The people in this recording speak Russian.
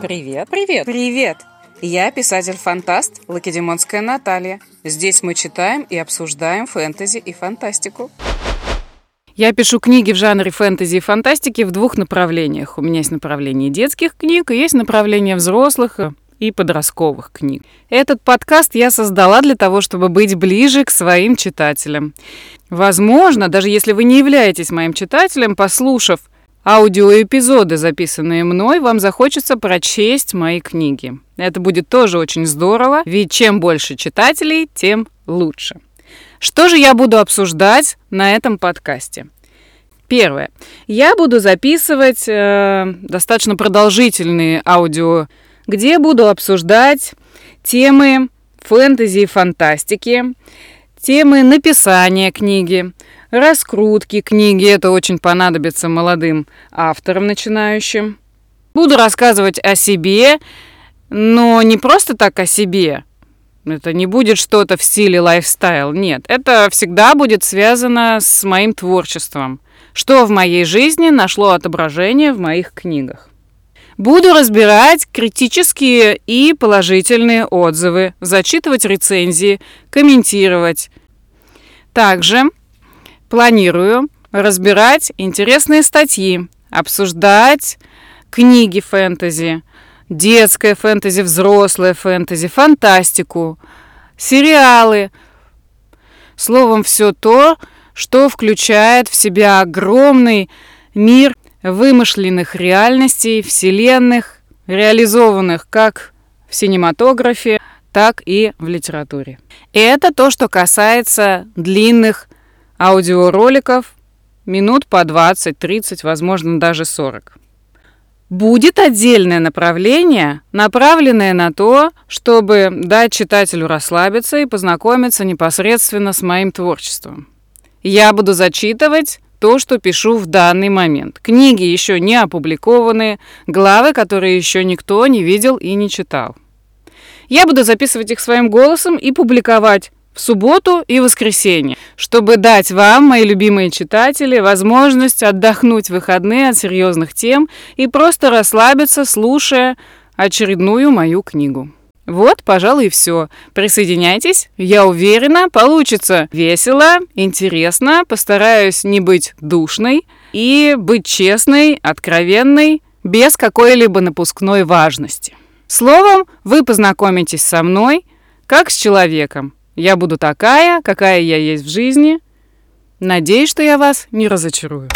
Привет, привет, привет! Я писатель-фантаст Лакедемонская Наталья. Здесь мы читаем и обсуждаем фэнтези и фантастику. Я пишу книги в жанре фэнтези и фантастики в двух направлениях. У меня есть направление детских книг и есть направление взрослых и подростковых книг. Этот подкаст я создала для того, чтобы быть ближе к своим читателям. Возможно, даже если вы не являетесь моим читателем, послушав аудиоэпизоды, записанные мной, вам захочется прочесть мои книги. Это будет тоже очень здорово, ведь чем больше читателей, тем лучше. Что же я буду обсуждать на этом подкасте? Первое. Я буду записывать э, достаточно продолжительные аудио где буду обсуждать темы фэнтези и фантастики, темы написания книги, раскрутки книги, это очень понадобится молодым авторам начинающим. Буду рассказывать о себе, но не просто так о себе. Это не будет что-то в стиле лайфстайл, нет. Это всегда будет связано с моим творчеством, что в моей жизни нашло отображение в моих книгах. Буду разбирать критические и положительные отзывы, зачитывать рецензии, комментировать. Также планирую разбирать интересные статьи, обсуждать книги фэнтези, детское фэнтези, взрослое фэнтези, фантастику, сериалы. Словом, все то, что включает в себя огромный мир вымышленных реальностей, вселенных, реализованных как в синематографе, так и в литературе. И это то, что касается длинных аудиороликов, минут по 20-30, возможно, даже 40. Будет отдельное направление, направленное на то, чтобы дать читателю расслабиться и познакомиться непосредственно с моим творчеством. Я буду зачитывать то, что пишу в данный момент. Книги еще не опубликованы, главы, которые еще никто не видел и не читал. Я буду записывать их своим голосом и публиковать субботу и воскресенье, чтобы дать вам, мои любимые читатели, возможность отдохнуть в выходные от серьезных тем и просто расслабиться, слушая очередную мою книгу. Вот, пожалуй, и все. Присоединяйтесь, я уверена, получится весело, интересно, постараюсь не быть душной и быть честной, откровенной, без какой-либо напускной важности. Словом, вы познакомитесь со мной, как с человеком. Я буду такая, какая я есть в жизни. Надеюсь, что я вас не разочарую.